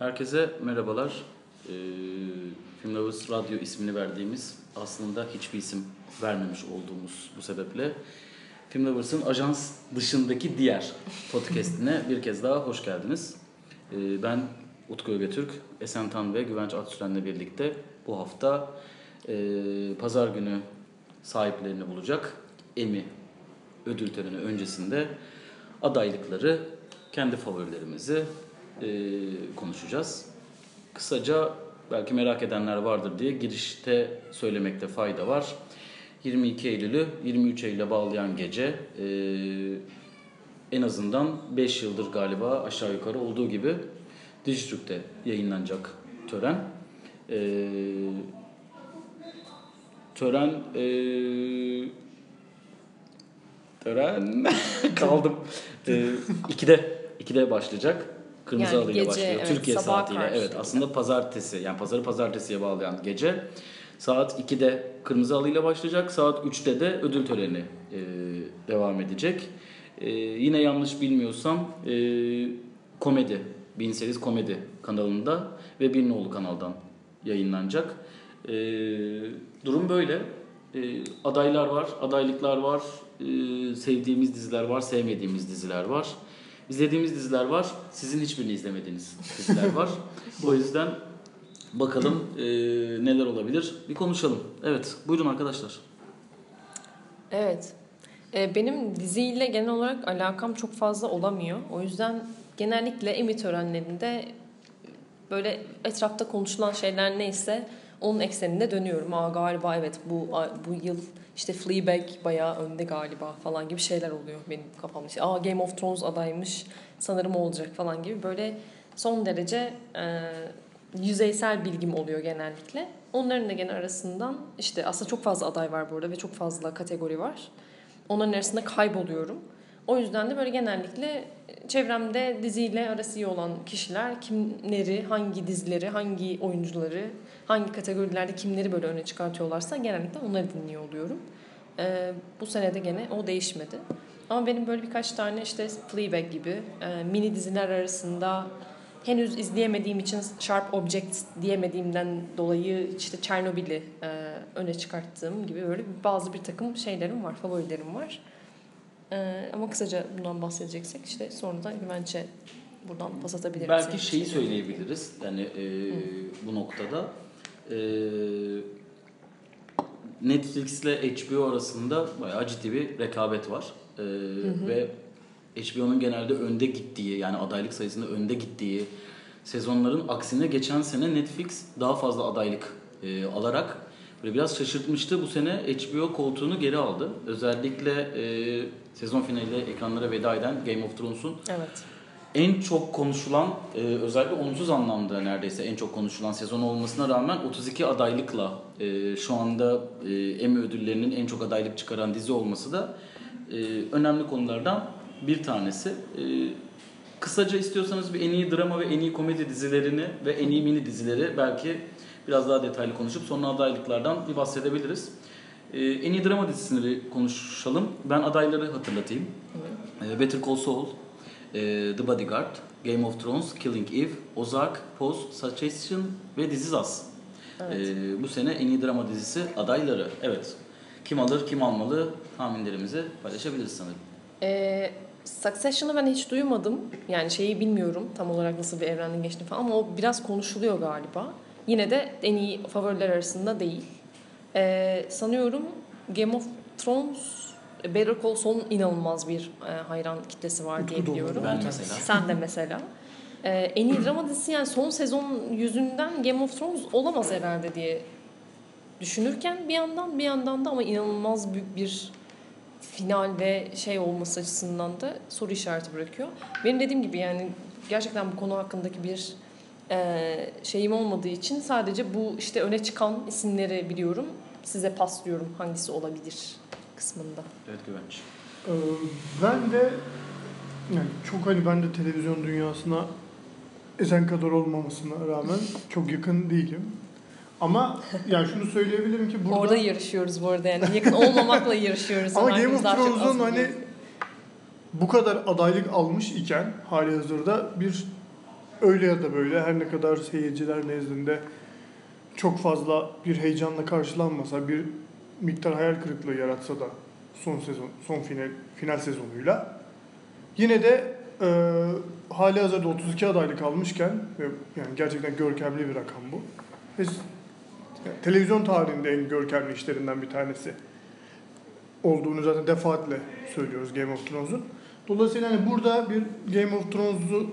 Herkese merhabalar. Ee, Film Lovers Radyo ismini verdiğimiz aslında hiçbir isim vermemiş olduğumuz bu sebeple Film Lovers'ın ajans dışındaki diğer podcastine bir kez daha hoş geldiniz. Ee, ben Utku Ögetürk, Esen Tan ve Güvenç Aksüren'le birlikte bu hafta e, pazar günü sahiplerini bulacak Emmy ödül töreni öncesinde adaylıkları, kendi favorilerimizi e, konuşacağız. Kısaca belki merak edenler vardır diye girişte söylemekte fayda var. 22 Eylül'ü 23 Eylül'e bağlayan gece e, en azından 5 yıldır galiba aşağı yukarı olduğu gibi Dijitürk'te yayınlanacak tören. E, tören e, tören kaldım. E, 2'de 2'de başlayacak. Kırmızı Yani halıyla gece, başlıyor. evet, Türkiye saatiyle. karşı. Evet aslında pazartesi yani pazarı pazartesiye bağlayan gece saat 2'de kırmızı halıyla başlayacak. Saat 3'te de ödül töreni e, devam edecek. E, yine yanlış bilmiyorsam e, komedi, Bin Series Komedi kanalında ve Bir Nolu kanaldan yayınlanacak. E, durum böyle. E, adaylar var, adaylıklar var, e, sevdiğimiz diziler var, sevmediğimiz diziler var. İzlediğimiz diziler var, sizin hiçbirini izlemediğiniz diziler var. o yüzden bakalım e, neler olabilir bir konuşalım. Evet, buyurun arkadaşlar. Evet. Ee, benim diziyle genel olarak alakam çok fazla olamıyor. O yüzden genellikle Emmy törenlerinde böyle etrafta konuşulan şeyler neyse onun ekseninde dönüyorum. Aa galiba evet bu bu yıl işte Fleabag bayağı önde galiba falan gibi şeyler oluyor benim kafamda. İşte, Aa Game of Thrones adaymış sanırım olacak falan gibi böyle son derece e, yüzeysel bilgim oluyor genellikle. Onların da gene arasından işte aslında çok fazla aday var burada ve çok fazla kategori var. Onların arasında kayboluyorum. O yüzden de böyle genellikle çevremde diziyle arası iyi olan kişiler kimleri, hangi dizileri, hangi oyuncuları, hangi kategorilerde kimleri böyle öne çıkartıyorlarsa genellikle onları dinliyor oluyorum. Ee, bu senede gene o değişmedi. Ama benim böyle birkaç tane işte Fleabag gibi e, mini diziler arasında henüz izleyemediğim için Sharp Objects diyemediğimden dolayı işte Chernobyl'i e, öne çıkarttığım gibi böyle bazı bir takım şeylerim var, favorilerim var. E, ama kısaca bundan bahsedeceksek işte sonra da güvence buradan pas atabilirim. Belki şeyi için. söyleyebiliriz yani e, bu noktada. E, Netflix ile HBO arasında bayağı ciddi bir rekabet var. E, ve HBO'nun genelde önde gittiği yani adaylık sayısında önde gittiği sezonların aksine geçen sene Netflix daha fazla adaylık e, alarak böyle biraz şaşırtmıştı. Bu sene HBO koltuğunu geri aldı. Özellikle e, sezon finaliyle ekranlara veda eden Game of Thrones'un Evet. en çok konuşulan e, özellikle olumsuz anlamda neredeyse en çok konuşulan sezon olmasına rağmen 32 adaylıkla e, şu anda e, Emmy ödüllerinin en çok adaylık çıkaran dizi olması da e, önemli konulardan bir tanesi. E, kısaca istiyorsanız bir en iyi drama ve en iyi komedi dizilerini ve en iyi mini dizileri belki biraz daha detaylı konuşup sonra adaylıklardan bir bahsedebiliriz. E, en iyi drama dizisini bir konuşalım. Ben adayları hatırlatayım. E, Better Call Saul, e, The Bodyguard, Game of Thrones, Killing Eve, Ozark, Post, Succession ve This Is Us. Evet. E, bu sene en iyi drama dizisi adayları. Evet. Kim alır, kim almalı tahminlerimizi paylaşabiliriz sanırım. Ee, Succession'ı ben hiç duymadım. Yani şeyi bilmiyorum tam olarak nasıl bir evrenden geçtiğini falan ama o biraz konuşuluyor galiba. Yine de en iyi favoriler arasında değil. Ee, sanıyorum Game of Thrones, Better Call Saul'un inanılmaz bir e, hayran kitlesi var diye biliyorum. Ben mesela. Sen de mesela. Ee, en iyi drama dizisi yani son sezon yüzünden Game of Thrones olamaz herhalde diye düşünürken bir yandan bir yandan da ama inanılmaz büyük bir final ve şey olması açısından da soru işareti bırakıyor. Benim dediğim gibi yani gerçekten bu konu hakkındaki bir e, şeyim olmadığı için sadece bu işte öne çıkan isimleri biliyorum. Size paslıyorum hangisi olabilir kısmında. Evet Güvenç. Ee, ben de yani çok hani ben de televizyon dünyasına ezen kadar olmamasına rağmen çok yakın değilim. Ama yani şunu söyleyebilirim ki burada Orada yarışıyoruz bu arada yani yakın olmamakla yarışıyoruz. ama Game of Thrones'un hani bu kadar adaylık almış iken hali hazırda bir öyle ya da böyle her ne kadar seyirciler nezdinde çok fazla bir heyecanla karşılanmasa, bir miktar hayal kırıklığı yaratsa da son sezon, son final, final sezonuyla yine de e, hali hazırda 32 adaylık almışken ve yani gerçekten görkemli bir rakam bu. Ve yani televizyon tarihinde en görkemli işlerinden bir tanesi olduğunu zaten defaatle söylüyoruz Game of Thrones'un. Dolayısıyla hani burada bir Game of Thrones'u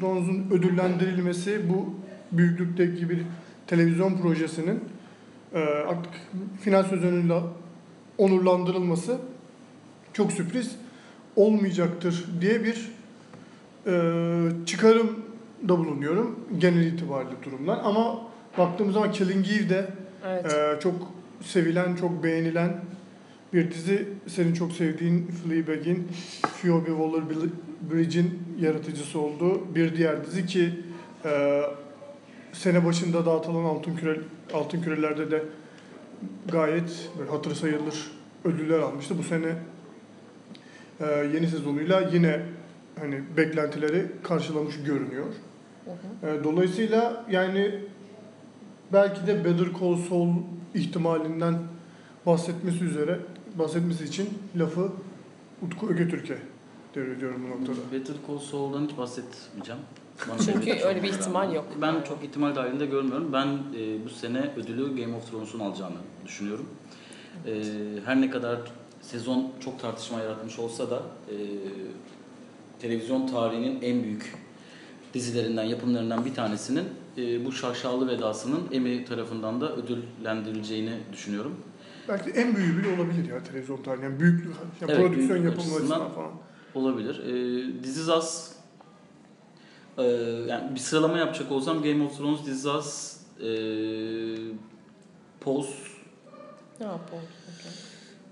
Thrones'un ödüllendirilmesi bu büyüklükteki bir televizyon projesinin e, artık final sezonuyla onurlandırılması çok sürpriz olmayacaktır diye bir e, çıkarımda bulunuyorum genel itibariyle durumdan. Ama baktığımız zaman Killing Eve de Evet. ee, çok sevilen, çok beğenilen bir dizi. Senin çok sevdiğin Fleabag'in Phoebe Waller-Bridge'in yaratıcısı olduğu bir diğer dizi ki e, sene başında dağıtılan Altın Küre Altın Küreler'de de gayet böyle hatır sayılır ödüller almıştı. Bu sene e, yeni sezonuyla yine hani beklentileri karşılamış görünüyor. Hı hı. E, Dolayısıyla yani belki de Better Call Saul ihtimalinden bahsetmesi üzere bahsetmesi için lafı Utku Ögetürk'e devrediyorum bu noktada. Better Call Saul'dan hiç bahsetmeyeceğim. Bana Çünkü öyle bir ihtimal yok. Ben çok ihtimal dahilinde görmüyorum. Ben e, bu sene ödülü Game of Thrones'un alacağını düşünüyorum. E, her ne kadar sezon çok tartışma yaratmış olsa da e, televizyon tarihinin en büyük dizilerinden, yapımlarından bir tanesinin e, bu şaşalı vedasının Emmy tarafından da ödüllendirileceğini düşünüyorum. Belki en büyüğü bile olabilir ya televizyon tarihi. Yani büyüklük, yani Evet, prodüksiyon yapımı açısından falan. Olabilir. E, This Is Us e, yani bir sıralama yapacak olsam Game of Thrones, This Is Us, e, Pose, Ne yapalım?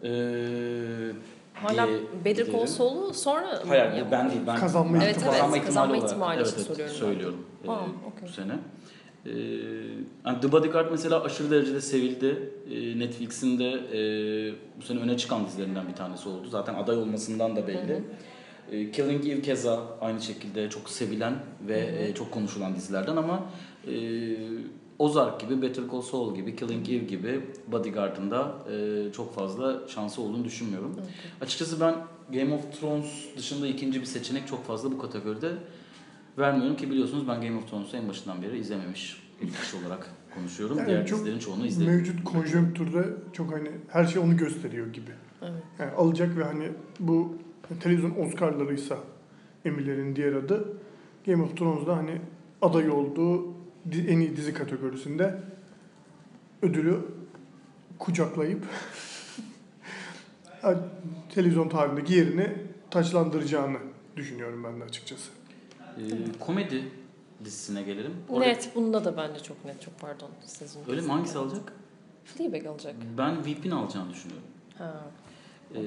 Okey. e, Hala Better Call. Saul'u sonra mı Hayır yapalım? ben değil. Ben Kazanma Evet, ihtimali. evet, kazanma kazanma ihtimali olarak ihtimali evet, evet, ben. söylüyorum e, Aa, okey. bu sene. E, yani The Bodyguard mesela aşırı derecede sevildi. E, Netflix'in de e, bu sene öne çıkan dizilerinden bir tanesi oldu. Zaten aday olmasından da belli. Hı hı. E, Killing Eve keza aynı şekilde çok sevilen ve e, çok konuşulan dizilerden ama e, Ozark gibi, Better Call Saul gibi, Killing Eve gibi Bodyguard'ın da e, çok fazla şansı olduğunu düşünmüyorum. Okey. Açıkçası ben Game of Thrones dışında ikinci bir seçenek çok fazla bu kategoride vermiyorum ki biliyorsunuz ben Game of Thrones'u en başından beri izlememiş bir kişi olarak konuşuyorum. Yani Diğer çok dizilerin çoğunu izledim. Mevcut konjonktürde çok hani her şey onu gösteriyor gibi. Evet. Yani alacak ve hani bu televizyon Oscar'larıysa Emmy'lerin diğer adı Game of Thrones'da hani aday olduğu en iyi dizi kategorisinde ödülü kucaklayıp televizyon tarihindeki yerini taçlandıracağını düşünüyorum ben de açıkçası. E, komedi dizisine gelelim. Orada- Net bunda da bence çok net çok pardon sezon. Öyle mi? Hangisi alacak? Fleabag alacak. Ben VIP'in alacağını düşünüyorum. Ha. Ee,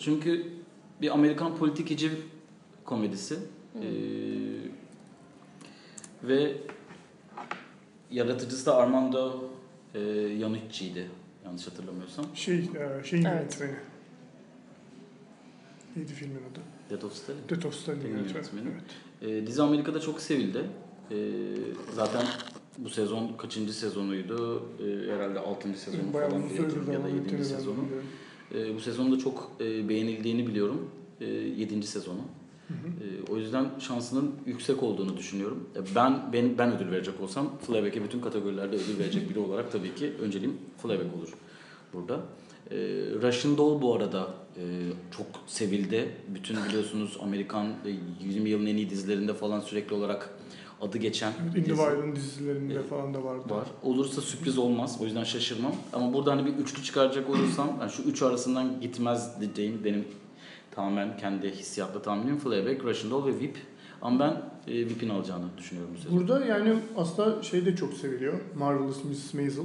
çünkü bir Amerikan politikacı komedisi Hmm. Ee, ve yaratıcısı da Armando e, Iannucci'ydi yanlış hatırlamıyorsam. Şey, e, şeyin Evet. yönetmeni. Neydi filmin adı? Death of Stalin. Death of Stalin yönetmeni. Evet. Ee, dizi Amerika'da çok sevildi. Ee, zaten bu sezon kaçıncı sezonuydu? Ee, herhalde 6. sezonu Bayağı falan diye ya da devam 7. ettiğini ben sezonu. Ee, bu sezonda çok e, beğenildiğini biliyorum. E, 7. sezonu. Hı hı. O yüzden şansının yüksek olduğunu düşünüyorum. E, Ben ben ben ödül verecek olsam Fleabag'e bütün kategorilerde ödül verecek biri olarak tabii ki önceliğim Fleabag olur burada. Ee, Russian Doll bu arada e, çok sevildi. Bütün biliyorsunuz Amerikan e, 20 yılın en iyi dizilerinde falan sürekli olarak adı geçen Evet, In the dizi Wild'ın dizilerinde Evet. falan da vardı. var. Olursa sürpriz olmaz. O yüzden şaşırmam. Ama burada hani bir üçlü çıkaracak olursam yani şu üç arasından gitmez diyeceğim benim tamamen kendi hissiyatla tahminim Fleabag, Russian Doll ve VIP. Ama ben e, VIP'in alacağını düşünüyorum bu sezon. Burada yani aslında şey de çok seviliyor. Marvelous Mrs. Maisel.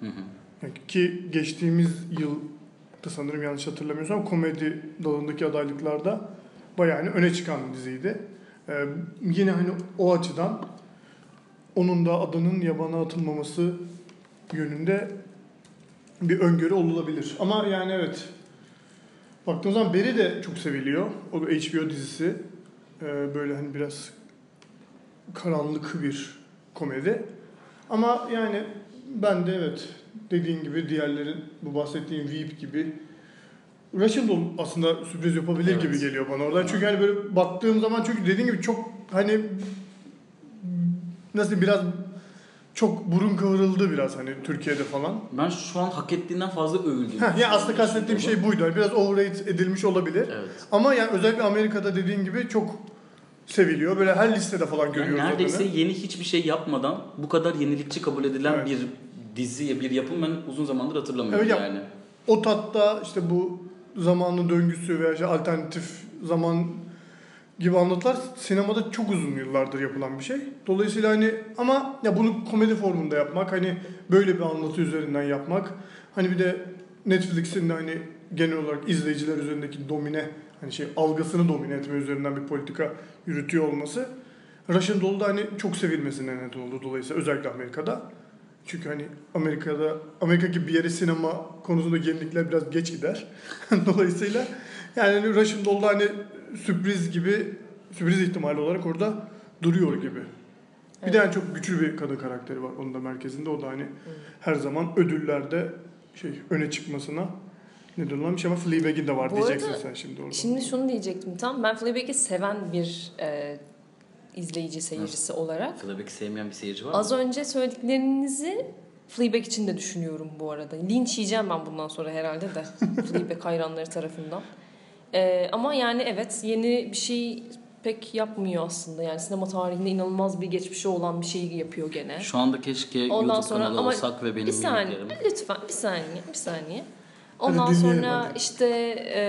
Hı hı. Ki geçtiğimiz yılda sanırım yanlış hatırlamıyorsam komedi dalındaki adaylıklarda bayağı hani öne çıkan bir diziydi. Ee, yine hani o açıdan onun da adının yabana atılmaması yönünde bir öngörü olabilir. Ama yani evet baktığımız zaman Barry de çok seviliyor. O da HBO dizisi. Ee, böyle hani biraz karanlık bir komedi. Ama yani ben de evet dediğin gibi diğerlerin bu bahsettiğim Veep gibi Doll aslında sürpriz yapabilir Evet. gibi geliyor bana oradan. Çünkü hani böyle baktığım zaman çünkü dediğin gibi çok hani nasıl biraz çok burun kıvrıldı biraz hani Türkiye'de falan. Ben şu an hak ettiğinden fazla Heh, yani aslında kastettiğim şey buydu. Hani biraz overrated edilmiş olabilir. Evet. Ama yani özellikle Amerika'da dediğin gibi çok seviliyor. Böyle her listede falan Yani görüyoruz. neredeyse adını. yeni hiçbir şey yapmadan bu kadar yenilikçi kabul edilen Evet. bir dizi, bir yapım ben uzun zamandır hatırlamıyorum Evet, ya- yani. O tatta işte bu zamanın döngüsü veya işte alternatif zaman gibi anlatılar sinemada çok uzun yıllardır yapılan bir şey. Dolayısıyla hani ama ya bunu komedi formunda yapmak hani böyle bir anlatı üzerinden yapmak hani bir de Netflix'in de hani genel olarak izleyiciler üzerindeki domine hani şey algısını domine etme üzerinden bir politika yürütüyor olması Russian Doll'da hani çok sevilmesine neden oldu dolayısıyla özellikle Amerika'da. Çünkü hani Amerika'da Amerika gibi bir yere sinema konusunda yenilikler biraz geç gider. Dolayısıyla yani hani Russian Doll'da hani sürpriz gibi sürpriz ihtimali olarak orada duruyor gibi. Bir de yani çok güçlü bir kadın karakteri var onun da merkezinde. O da hani her zaman ödüllerde şey öne çıkmasına neden olan bir şey ama Fleabag'in de var Bu diyeceksin arada sen şimdi orada. Şimdi şunu diyecektim tam. Ben Fleabag'i seven bir e, izleyici, seyircisi olarak. Fleabag'i sevmeyen bir seyirci var mı? Az önce söylediklerinizi Fleabag için de düşünüyorum bu arada. Linç yiyeceğim ben bundan sonra herhalde de. Fleabag hayranları tarafından. E, ama yani evet yeni bir şey pek yapmıyor aslında. Yani sinema tarihinde inanılmaz bir geçmişi olan bir şeyi yapıyor gene. Şu anda keşke Ondan YouTube sonra- kanalı ama olsak ve benim bir saniye, lütfen bir saniye, bir saniye. Hadi Ondan dinleyelim sonra hadi. işte e,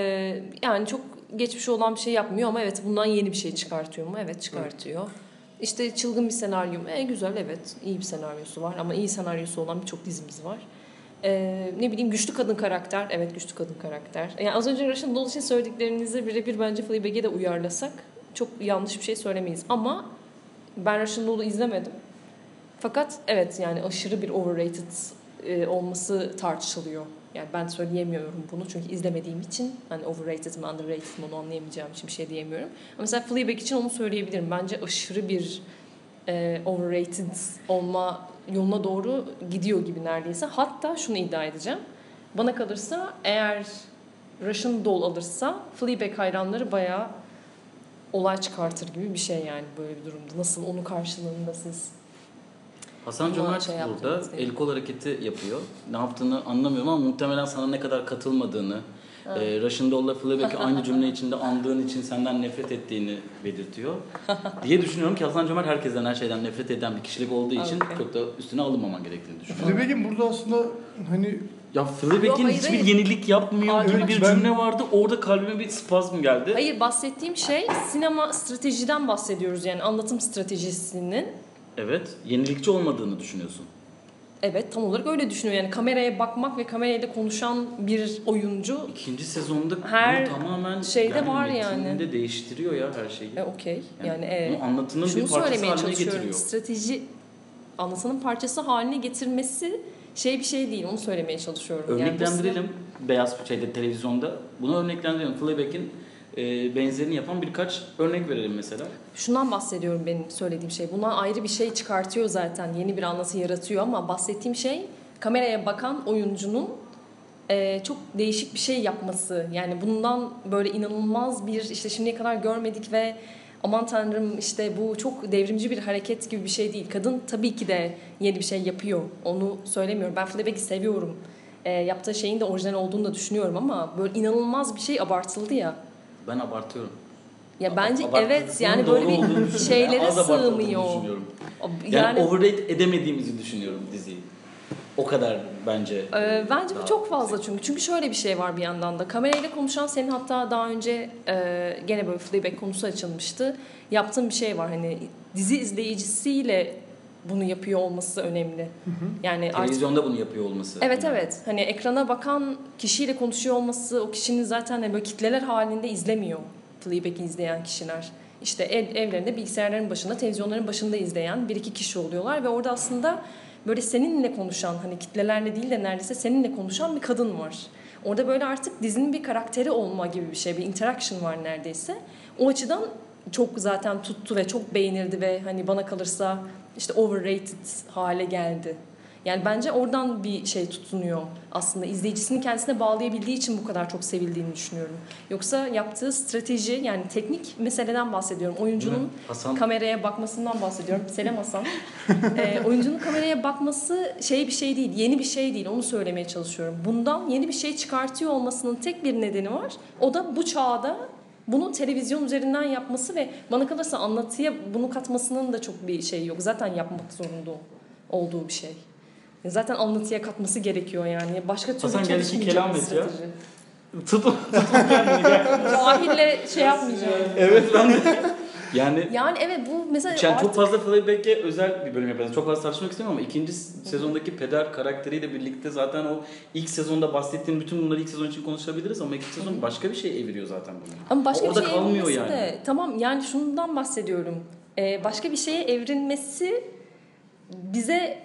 yani çok geçmişi olan bir şey yapmıyor ama evet bundan yeni bir şey çıkartıyor mu? Evet çıkartıyor. İşte çılgın bir senaryo mu? E, güzel evet iyi bir senaryosu var ama iyi senaryosu olan birçok dizimiz var. E, ne bileyim güçlü kadın karakter. Evet güçlü kadın karakter. Yani az önce Russian Doll için söylediklerinizi birebir bence Fleabag'e de uyarlasak çok yanlış bir şey söylemeyiz. Ama ben Russian Doll'u izlemedim. Fakat evet yani aşırı bir overrated e, olması tartışılıyor. Yani ben söyleyemiyorum bunu çünkü izlemediğim için hani overrated mi underrated mi onu anlayamayacağım için bir şey diyemiyorum. Ama mesela Fleabag için onu söyleyebilirim. Bence aşırı bir e, overrated olma yoluna doğru gidiyor gibi neredeyse. Hatta şunu iddia edeceğim. Bana kalırsa eğer Russian Doll alırsa Fleabag hayranları bayağı olay çıkartır gibi bir şey yani böyle bir durumda. Nasıl onun karşılığında siz Hasan Cömert şey burada el kol hareketi yapıyor. Ne yaptığını anlamıyorum ama muhtemelen sana ne kadar katılmadığını, e, Russian Doll'la Fleabag'i aynı cümle içinde andığın için senden nefret ettiğini belirtiyor. diye düşünüyorum ki Hasan Cömert herkesten her şeyden nefret eden bir kişilik olduğu için Okey. çok da üstüne alınmaman gerektiğini düşünüyorum. Fleabag'in burada aslında hani Ya Fleabag'in hiçbir hayır. yenilik yapmıyor Aa, gibi evet, bir ben- cümle vardı. Orada kalbime bir spazm geldi. Hayır bahsettiğim şey sinema stratejiden bahsediyoruz yani anlatım stratejisinin. Evet, yenilikçi olmadığını düşünüyorsun. Evet tam olarak öyle düşünüyor yani kameraya bakmak ve kamerayla konuşan bir oyuncu İkinci sezonda Her bunu tamamen şeyde yani var yani. değiştiriyor ya her şeyi. e, okey Yani yani, e, anlatının bir parçası haline getiriyor. strateji anlatının parçası haline getirmesi şey bir şey değil onu söylemeye çalışıyorum. Yani Örneklendirelim beyaz şeyde televizyonda. Bunu örneklendirelim. Fleabag'in e, benzerini yapan birkaç örnek verelim mesela. Şundan bahsediyorum benim söylediğim şey. Buna ayrı bir şey çıkartıyor zaten. Yeni bir anlatı yaratıyor ama bahsettiğim şey kameraya bakan oyuncunun e, çok değişik bir şey yapması. Yani bundan böyle inanılmaz bir işte şimdiye kadar görmedik ve aman tanrım işte bu çok devrimci bir hareket gibi bir şey değil. Kadın tabii ki de yeni bir şey yapıyor. Onu söylemiyorum. Ben Fleabag'i seviyorum. E, yaptığı şeyin de orijinal olduğunu da düşünüyorum ama böyle inanılmaz bir şey abartıldı ya. Ben abartıyorum. Ya bence Abartısının evet yani böyle bir şeylere Az sığmıyor. Yani, Yani, overrate edemediğimizi düşünüyorum diziyi. O kadar bence. e, bence bu çok fazla çünkü. Çünkü şöyle bir şey var bir yandan da. Kamerayla konuşan senin hatta daha önce e, gene böyle Fleabag konusu açılmıştı. Yaptığın bir şey var hani dizi izleyicisiyle bunu yapıyor olması önemli. Yani artık Televizyonda bunu yapıyor olması. Evet önemli. evet. Hani ekrana bakan kişiyle konuşuyor olması o kişinin zaten hani böyle kitleler halinde izlemiyor Fleabag'i izleyen kişiler. İşte ev, evlerinde bilgisayarların başında, televizyonların başında izleyen bir iki kişi oluyorlar ve orada aslında böyle seninle konuşan hani kitlelerle değil de neredeyse seninle konuşan bir kadın var. Orada böyle artık dizinin bir karakteri olma gibi bir şey, bir interaction var neredeyse. O açıdan çok zaten tuttu ve çok beğenildi ve hani bana kalırsa işte overrated hale geldi. Yani bence oradan bir şey tutunuyor aslında. izleyicisini kendisine bağlayabildiği için bu kadar çok sevildiğini düşünüyorum. Yoksa yaptığı strateji yani teknik meseleden bahsediyorum. Oyuncunun Hasan kameraya bakmasından bahsediyorum. Selam Hasan. ee, oyuncunun kameraya bakması şey bir şey değil, yeni bir şey değil. Onu söylemeye çalışıyorum. Bundan yeni bir şey çıkartıyor olmasının tek bir nedeni var. O da bu çağda bunu televizyon üzerinden yapması ve bana kalırsa anlatıya bunu katmasının da çok bir şey yok. Zaten yapmak zorunda olduğu bir şey. Zaten anlatıya katması gerekiyor yani. Başka türlü Hasan gel iki kelam et ya. tutun tutun kendini gel. Cahille şey yapmayacağım. Evet ben de. Yani Yani evet bu mesela yani artık çok fazla Fleabag'e özel bir bölüm yapacağız. Çok fazla tartışmak istemiyorum ama ikinci sezondaki peder karakteriyle birlikte zaten o ilk sezonda bahsettiğim bütün bunları ilk sezon için konuşabiliriz ama ikinci sezon başka bir şey eviriyor zaten bunu. Ama başka Orada bir şey kalmıyor yani. de tamam yani şundan bahsediyorum. Ee, başka bir şeye evrilmesi bize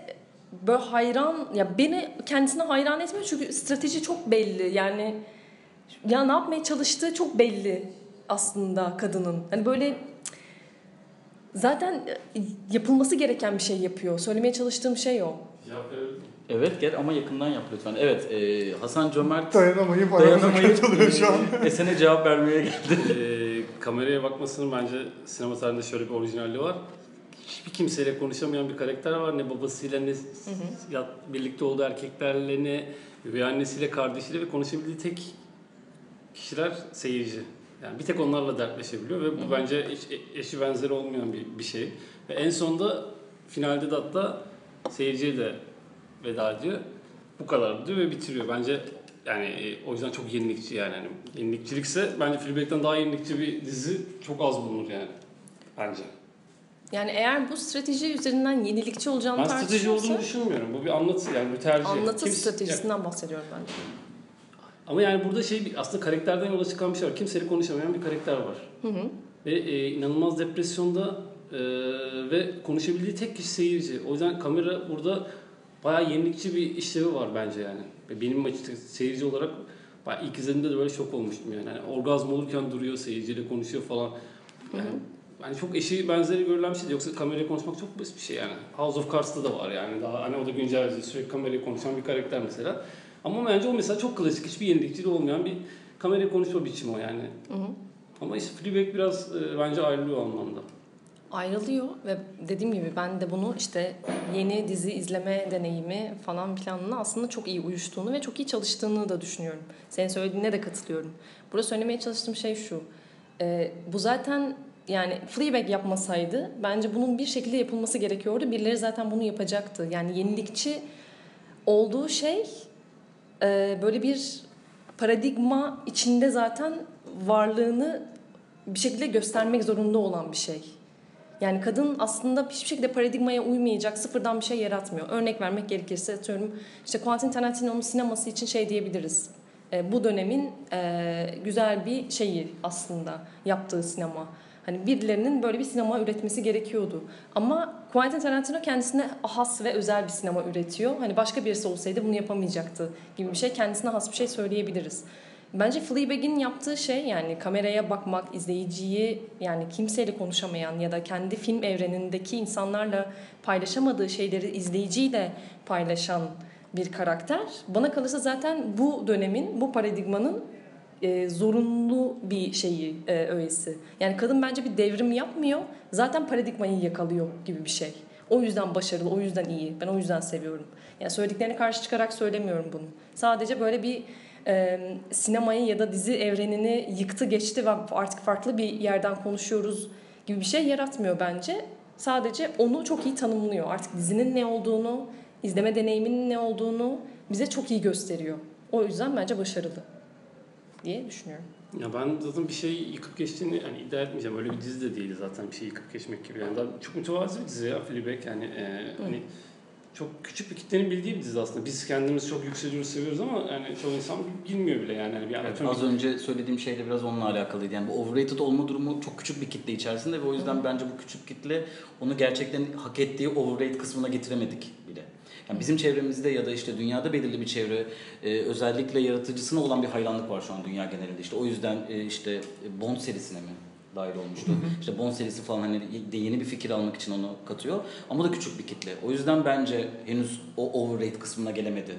böyle hayran ya beni kendisine hayran etmiyor çünkü strateji çok belli. Yani ya ne yapmaya çalıştığı çok belli aslında kadının. Hani böyle zaten e, yapılması gereken bir şey yapıyor. Söylemeye çalıştığım şey o. Evet gel ama yakından yap lütfen. Evet e, Hasan Cömert Dayanamayıp dayanamayıp katılıyor şu an. Esen'e cevap vermeye geldi. Ee, kameraya bakmasının bence sinema tarihinde şöyle bir orijinalliği var. Hiçbir kimseyle konuşamayan bir karakter var. Ne babasıyla ne yat, birlikte olduğu erkeklerle ne üvey annesiyle kardeşiyle ve konuşabildiği tek kişiler seyirci. Yani bir tek onlarla dertleşebiliyor ve bu bence eş- eşi benzeri olmayan bir, bir şey. Ve en sonunda finalde de hatta seyirciye de veda ediyor. Bu kadar diyor ve bitiriyor. Bence yani e, o yüzden çok yenilikçi yani. yani yenilikçilikse bence Fleabag'den daha yenilikçi bir dizi çok az bulunur yani. Bence. Yani eğer bu strateji üzerinden yenilikçi olacağını Ben strateji tartışıyorsa- olduğunu düşünmüyorum. Bu bir anlatı yani bir tercih. Anlatı Kimse- stratejisinden bahsediyorum ben. Ama yani burada şey aslında karakterden yola çıkan bir şey var. Kimseyle konuşamayan bir karakter var. Hı hı. Ve e, inanılmaz depresyonda e, ve konuşabildiği tek kişi seyirci. O yüzden kamera burada bayağı yenilikçi bir işlevi var bence yani. Benim açıkçası seyirci olarak bayağı ilk izlediğimde de böyle şok olmuştum yani. yani orgazm olurken duruyor seyirciyle konuşuyor falan. Yani, yani çok eşi benzeri görülen bir şey. Yoksa kameraya konuşmak çok basit bir şey yani. House of Cards'ta da var yani. Daha hani o da güncel sürekli kameraya konuşan bir karakter mesela. Ama bence o mesela çok klasik, hiçbir yenilikçiliği olmayan bir kameraya konuşma biçimi o yani. Hı hı. Ama işte Fleabag biraz e, bence ayrılıyor o anlamda. ayrılıyor ve dediğim gibi ben de bunu işte yeni dizi izleme deneyimi falan planına aslında çok iyi uyuştuğunu ve çok iyi çalıştığını da düşünüyorum. Senin söylediğine de katılıyorum. Burada söylemeye çalıştığım şey şu. Ee, bu zaten yani Fleabag yapmasaydı bence bunun bir şekilde yapılması gerekiyordu. Birileri zaten bunu yapacaktı. Yani yenilikçi olduğu şey e, böyle bir paradigma içinde zaten varlığını bir şekilde göstermek zorunda olan bir şey. Yani kadın aslında hiçbir şekilde paradigmaya uymayacak, sıfırdan bir şey yaratmıyor. Örnek vermek gerekirse atıyorum işte Quentin Tarantino'nun sineması için şey diyebiliriz. E, bu dönemin e, güzel bir şeyi aslında yaptığı sinema. Hani birilerinin böyle bir sinema üretmesi gerekiyordu. Ama Quentin Tarantino kendisine has ve özel bir sinema üretiyor. Hani başka birisi olsaydı bunu yapamayacaktı gibi bir şey. Kendisine has bir şey söyleyebiliriz. Bence Fleabag'in yaptığı şey yani kameraya bakmak, izleyiciyi yani kimseyle konuşamayan ya da kendi film evrenindeki insanlarla paylaşamadığı şeyleri izleyiciyle paylaşan bir karakter. Bana kalırsa zaten bu dönemin, bu paradigmanın e, zorunlu bir şeyi, e, öğesi. Yani kadın bence bir devrim yapmıyor, zaten paradigmayı yakalıyor gibi bir şey. O yüzden başarılı, o yüzden iyi. Ben o yüzden seviyorum. Yani söylediklerine karşı çıkarak söylemiyorum bunu. Sadece böyle bir e, sinemayı ya da dizi evrenini yıktı geçti ve artık farklı bir yerden konuşuyoruz gibi bir şey yaratmıyor bence. Sadece onu çok iyi tanımlıyor. Artık dizinin ne olduğunu, izleme deneyiminin ne olduğunu bize çok iyi gösteriyor. O yüzden bence başarılı diye düşünüyorum. Ya ben zaten bir şey yıkıp geçtiğini hani iddia etmeyeceğim. Öyle bir dizi de değil zaten bir şey yıkıp geçmek gibi. Yani daha çok mütevazi bir dizi ya Fleabag. Yani e, hani çok küçük bir kitlenin bildiği bir dizi aslında. Biz kendimiz çok yükseliyoruz, seviyoruz ama yani çoğu insan bilmiyor bile yani. yani bir Evet, az önce söylediğim şeyle biraz onunla alakalıydı. Yani bu overrated olma durumu çok küçük bir kitle içerisinde ve o yüzden bence bu küçük kitle onu gerçekten hak ettiği overrated kısmına getiremedik bile. Yani bizim çevremizde ya da işte dünyada belirli bir çevre e, özellikle yaratıcısına olan bir hayranlık var şu an dünya genelinde. İşte o yüzden e, işte Bond serisine mi dahil olmuştu. İşte Bond serisi falan hani de yeni bir fikir almak için onu katıyor. Ama da küçük bir kitle. O yüzden bence henüz o overrate kısmına gelemedi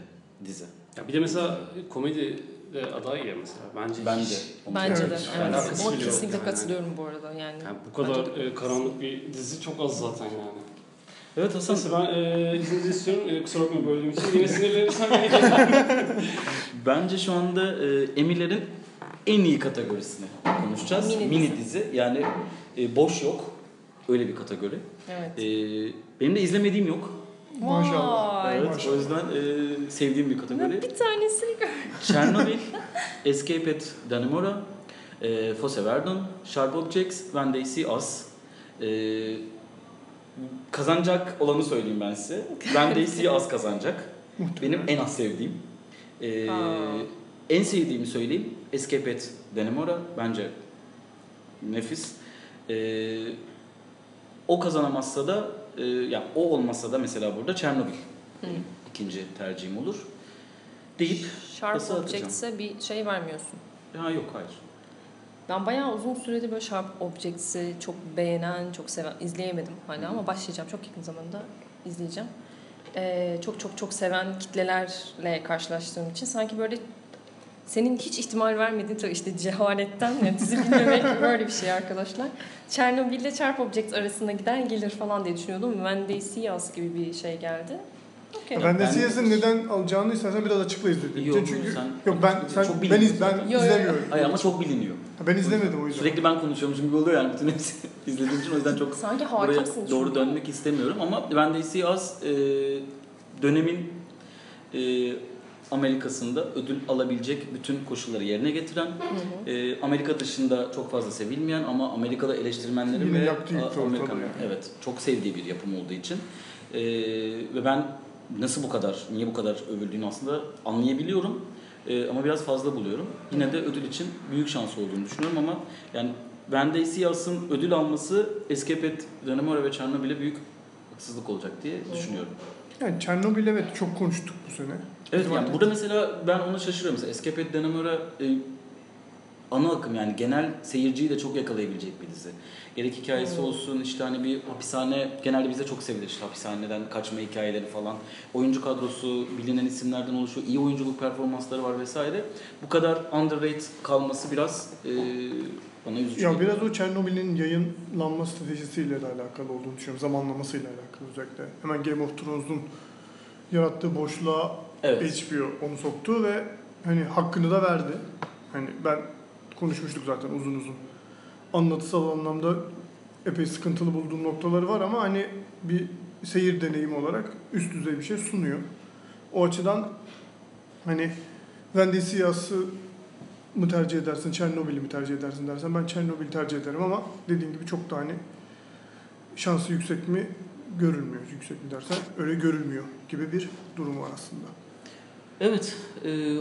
dizi. Ya bir de mesela komedi de aday ya mesela. Bence Bence. hiç- Bence de. Evet. alakası Ona kesinlikle yani. katılıyorum bu arada. Yani, yani bu kadar e, karanlık bir dizi çok az zaten yani. Evet Hasan. Neyse ben e, izninizi istiyorum. E, kusura bakmayın böldüğüm için. Yine sinirlenirsem beni geçer. Bence şu anda e, Emilerin en iyi kategorisini konuşacağız. Mini Mini, dizi. dizi. Yani e, boş yok. Öyle bir kategori. evet. E, benim de izlemediğim yok. Maşallah. Evet, Maşallah. o yüzden e, sevdiğim bir kategori. Ben bir tanesini gör. Chernobyl, Escape at Dannemora, e, Fosse Verdon, Sharp Objects, When They See Us. E, kazanacak olanı söyleyeyim ben size. When They See Us kazanacak. Benim en az sevdiğim. E, en sevdiğimi söyleyeyim. Escape at Dannemora. Bence nefis. E, o kazanamazsa da, e, yani o olmazsa da mesela burada Chernobyl Hı. ikinci tercihim olur. Deyip Sharp. Objects'e bir şey vermiyorsun. Ha yok hayır. Ben bayağı uzun süredir böyle Sharp Objects'i çok beğenen, çok seven, izleyemedim hala ama başlayacağım. Çok yakın zamanda izleyeceğim. Ee, çok çok çok seven kitlelerle karşılaştığım için sanki böyle senin hiç ihtimal vermediğin tabii işte cehaletten yani dizi bilmemek böyle bir şey arkadaşlar. Chernobyl ile Sharp Objects arasında gider gelir falan diye düşünüyordum. When They See Us gibi bir şey geldi. Okey. Ben de Ben- CS'in neden alacağını istersen biraz açıkla izlediğin Yok, için. Çünkü sen- yok ben sen çok ben iz, ben. Yo, yo, yo. izlemiyorum. Hayır ama çok biliniyor. Ha, Ben izlemedim o yüzden. Sürekli ben konuşuyormuşum gibi oluyor yani bütün hepsi izlediğim için o yüzden çok Sanki buraya doğru dönmek istemiyorum ama They See Us e, dönemin e, Amerika'sında ödül alabilecek bütün koşulları yerine getiren, Hı hı. e, Amerika dışında çok fazla sevilmeyen ama Amerika'da eleştirmenlerin Yine ve Amerikan yani. evet çok sevdiği bir yapım olduğu için e, ve ben nasıl bu kadar niye bu kadar övüldüğünü aslında anlayabiliyorum. E, ama biraz fazla buluyorum. Yine de ödül için büyük şans olduğunu düşünüyorum ama yani See Us'ın ödül alması Escape at Dannemora ve Chernobyl'e büyük haksızlık olacak diye düşünüyorum. Yani Çernobil evet çok konuştuk bu sene. Evet yani burada mesela ben ona şaşırıyorum. Mesela Escape at Dannemora e, ana akım yani genel seyirciyi de çok yakalayabilecek bir dizi. Gerek hikayesi Hmm. olsun işte hani bir hapishane genelde bizde çok sevilir işte hapishaneden kaçma hikayeleri falan. Oyuncu kadrosu bilinen isimlerden oluşuyor. iyi oyunculuk performansları var vesaire. Bu kadar underrated kalması biraz e, bana üzücü. Ya biraz o Çernobil'in yayınlanma stratejisiyle de alakalı olduğunu düşünüyorum. Zamanlamasıyla alakalı özellikle. Hemen Game of Thrones'un yarattığı boşluğa Evet. HBO onu soktu ve hani hakkını da verdi. Hani ben konuşmuştuk zaten uzun uzun. Anlatısal anlamda epey sıkıntılı bulduğum noktaları var ama hani bir seyir deneyimi olarak üst düzey bir şey sunuyor. O açıdan hani Wendy Siyas'ı mı tercih edersin, Çernobil'i mi tercih edersin dersen ben Çernobil'i tercih ederim ama dediğin gibi çok da hani şansı yüksek mi görülmüyor. Yüksek mi dersen öyle görülmüyor gibi bir durum var aslında. Evet. e,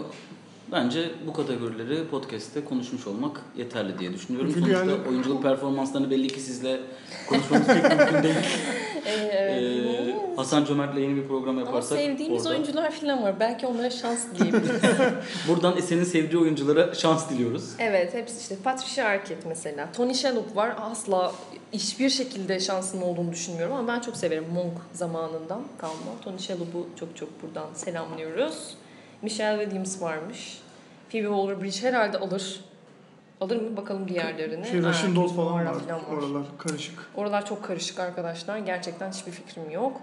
bence bu kategorileri podcast'te konuşmuş olmak yeterli diye düşünüyorum. Çünkü Sonuçta yani- oyunculuk performanslarını belli ki sizle konuşmamız pek mümkün değil. Ee, evet. Ee, Hasan Cömert'le yeni bir program Ama yaparsak sevdiğimiz orada- oyuncular falan var. Belki onlara şans diyebiliriz. buradan Esen'in sevdiği oyunculara şans diliyoruz. evet hepsi işte. Patricia Arquette mesela. Tony Shalhoub var. Asla hiçbir şekilde şansının olduğunu düşünmüyorum ama ben çok severim Monk zamanından kalma. Tony Shalhoub'u çok çok buradan selamlıyoruz. Michelle Williams varmış. Phoebe Waller-Bridge herhalde alır. Alır mı bakalım diğerlerine. Şey Russian Doll falan Mara var. Oralar karışık. Oralar çok karışık arkadaşlar. Gerçekten hiçbir fikrim yok.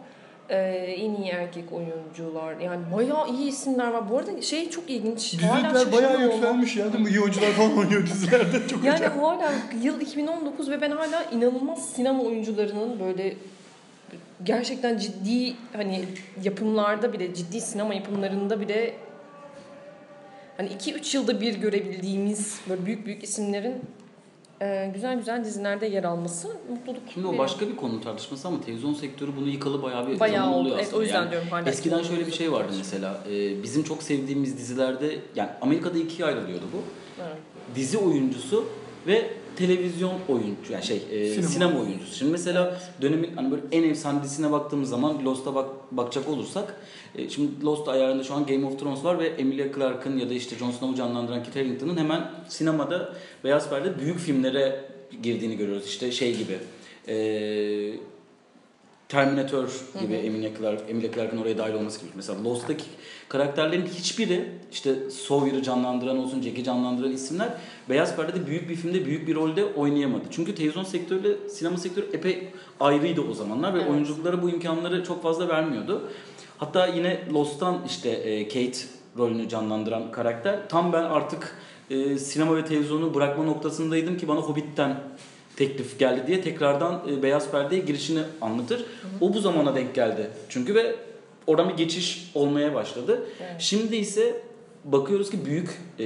Ee, en iyi erkek oyuncular yani bayağı iyi isimler var. Bu arada şey çok ilginç. Hala Dizilikler bayağı yükselmiş ya değil mi? İyi oyuncular falan oynuyor dizilerde. Çok Yani acayip. hala yıl 2019 ve ben hala inanılmaz sinema oyuncularının böyle gerçekten ciddi hani yapımlarda bile ciddi sinema yapımlarında bile hani 2-3 yılda bir görebildiğimiz böyle büyük büyük isimlerin e, güzel güzel dizilerde yer alması mutluluk Şimdi o veriyor. başka bir konu tartışması ama televizyon sektörü bunu yıkalı bayağı bir Bayağı zaman oluyor Evet, aslında. o yüzden Yani diyorum hala. eskiden şöyle bir şey vardı mesela. e, bizim çok sevdiğimiz dizilerde yani Amerika'da ikiye ayrılıyordu bu. Evet. Dizi oyuncusu ve televizyon oyuncu yani şey e, Sinema. sinema. oyuncusu. Şimdi mesela dönemin hani böyle en efsane dizisine baktığımız zaman Lost'a bak, bakacak olursak e, şimdi Lost ayarında şu an Game of Thrones var ve Emilia Clarke'ın ya da işte Jon Snow'u canlandıran Kit Harington'ın hemen sinemada Beyaz Perde büyük filmlere girdiğini görüyoruz. İşte şey gibi. E, Terminator gibi Emilia Clarke, Emilia Clarke'ın oraya dahil olması gibi. Mesela Lost'taki karakterlerin hiçbiri işte Sawyer'ı canlandıran olsun, Jack'i canlandıran isimler Beyaz Perde'de büyük bir filmde büyük bir rolde oynayamadı. Çünkü televizyon sektörüyle sinema sektörü epey ayrıydı o zamanlar ve Evet. oyunculuklara bu imkanları çok fazla vermiyordu. Hatta yine Lost'tan işte e, Kate rolünü canlandıran karakter tam ben artık e, sinema ve televizyonu bırakma noktasındaydım ki bana Hobbit'ten teklif geldi diye tekrardan e, Beyaz Perde'ye girişini anlatır. O bu zamana denk geldi. Çünkü ve oradan bir geçiş olmaya başladı. Evet. Şimdi ise bakıyoruz ki büyük e,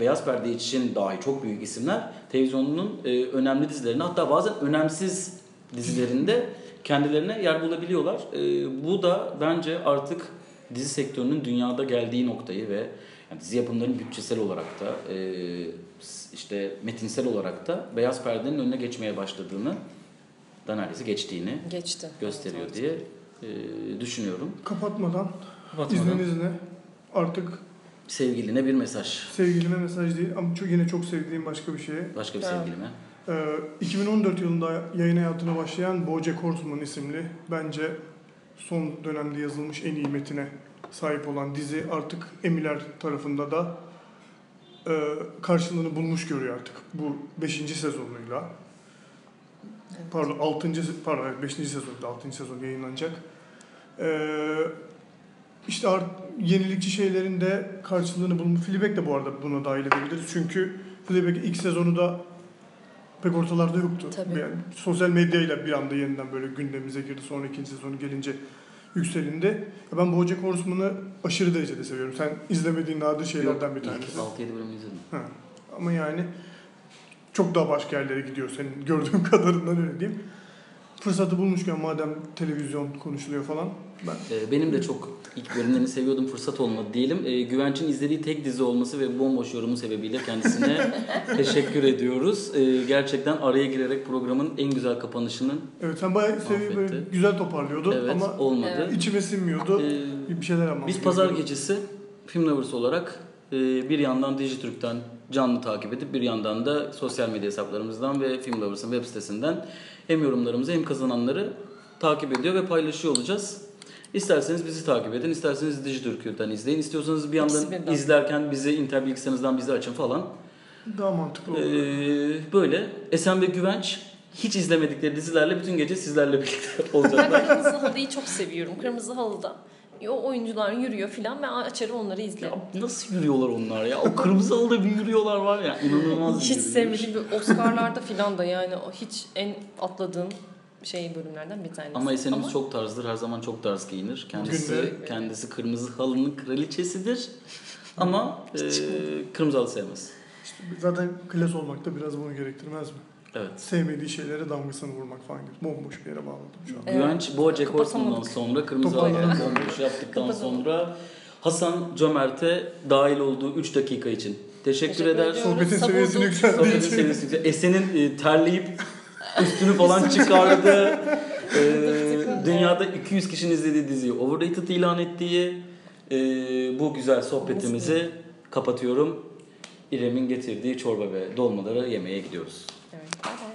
Beyaz Perde için dahi çok büyük isimler televizyonun e, önemli dizilerinde hatta bazen önemsiz dizilerinde kendilerine yer bulabiliyorlar. E, bu da bence artık dizi sektörünün dünyada geldiği noktayı ve yani dizi yapımlarının bütçesel olarak da e, işte metinsel olarak da Beyaz Perde'nin önüne geçmeye başladığını da neredeyse geçtiğini Geçti. gösteriyor Evet, diye e, düşünüyorum. Kapatmadan, Kapatmadan izninizle artık sevgiline bir mesaj. sevgilime mesaj değil ama çok, yine çok sevdiğim başka bir şeye. Başka bir sevgilime. Ee, 2014 yılında yayın hayatına başlayan BoJack Horseman isimli bence son dönemde yazılmış en iyi metine sahip olan dizi artık Emiler tarafında da e, karşılığını bulmuş görüyor artık bu 5. sezonuyla. Evet. Pardon 6. pardon evet 5. sezonda 6. sezon yayınlanacak. Ee, işte art, yenilikçi şeylerin de karşılığını bulmuş. Fleabag de bu arada buna dahil edebiliriz. Çünkü Fleabag ilk sezonu da pek ortalarda yoktu. Tabii. Yani sosyal medyayla bir anda yeniden böyle gündemimize girdi. Sonra ikinci sezonu gelince yükselindi. Ya Ben BoJack Horseman'ı aşırı derecede seviyorum. Sen izlemediğin nadir şeylerden bir tanesi. 6-7 bölümü izledim. Ha. Ama yani çok daha başka yerlere gidiyor senin gördüğüm kadarından öyle diyeyim. Fırsatı bulmuşken madem televizyon konuşuluyor falan ben Ee, Benim de çok ilk bölümlerini seviyordum. Fırsat olmadı diyelim. Ee, Güvenç'in izlediği tek dizi olması ve bomboş yorumu sebebiyle kendisine teşekkür ediyoruz. Ee, Gerçekten araya girerek programın en güzel kapanışının evet sen bayağı seviye böyle güzel toparlıyordun evet ama olmadı. Evet. içime sinmiyordu. Ee, Bir şeyler yapmam Biz pazar gecesi Film Lovers olarak e, bir yandan Dijitürk'ten canlı takip edip bir yandan da sosyal medya hesaplarımızdan ve Film Lovers'ın web sitesinden hem yorumlarımızı hem kazananları takip ediyor ve paylaşıyor olacağız. İsterseniz bizi takip edin, isterseniz Dijitürk'ten izleyin, istiyorsanız bir yandan birden. izlerken bizi internet bilgisayarınızdan bizi açın falan. Daha mantıklı oldu. Ee, böyle Esen ve Güvenç hiç izlemedikleri dizilerle bütün gece sizlerle birlikte olacaklar. Ben Kırmızı Halı'yı çok seviyorum. Kırmızı Halı'da o oyuncular yürüyor filan ben açarım onları izlerim. Ya nasıl yürüyorlar onlar ya? O kırmızı halıda bir yürüyorlar var ya. inanılmaz bir hiç yürüyüş. sevmediğim bir Oscar'larda filan da yani o hiç en atladığım şey bölümlerden bir tanesi. Ama Esen'imiz çok tarzdır. Her zaman çok tarz giyinir. Kendisi de- kendisi kırmızı halının kraliçesidir. Ama e, kırmızı halı sevmez. İşte zaten klas olmak da biraz bunu gerektirmez mi? Evet. Sevmediği şeylere damgasını vurmak falan gibi. Bomboş bir yere bağladım şu an. Evet. Güvenç Bojack Horseman'dan sonra kırmızı halıları bomboş yaptıktan sonra Hasan Cömert'e dahil olduğu 3 dakika için teşekkür, Teşekkür eder. Sohbetin seviyesini yükselttiği Sohbetin için. seviyesi yüksek. Esen'in e, terleyip üstünü falan çıkardı. E, dünyada 200 kişinin izlediği diziyi overrated ilan ettiği e, bu güzel sohbetimizi kapatıyorum. İrem'in getirdiği çorba ve dolmaları yemeye gidiyoruz. Bye-bye.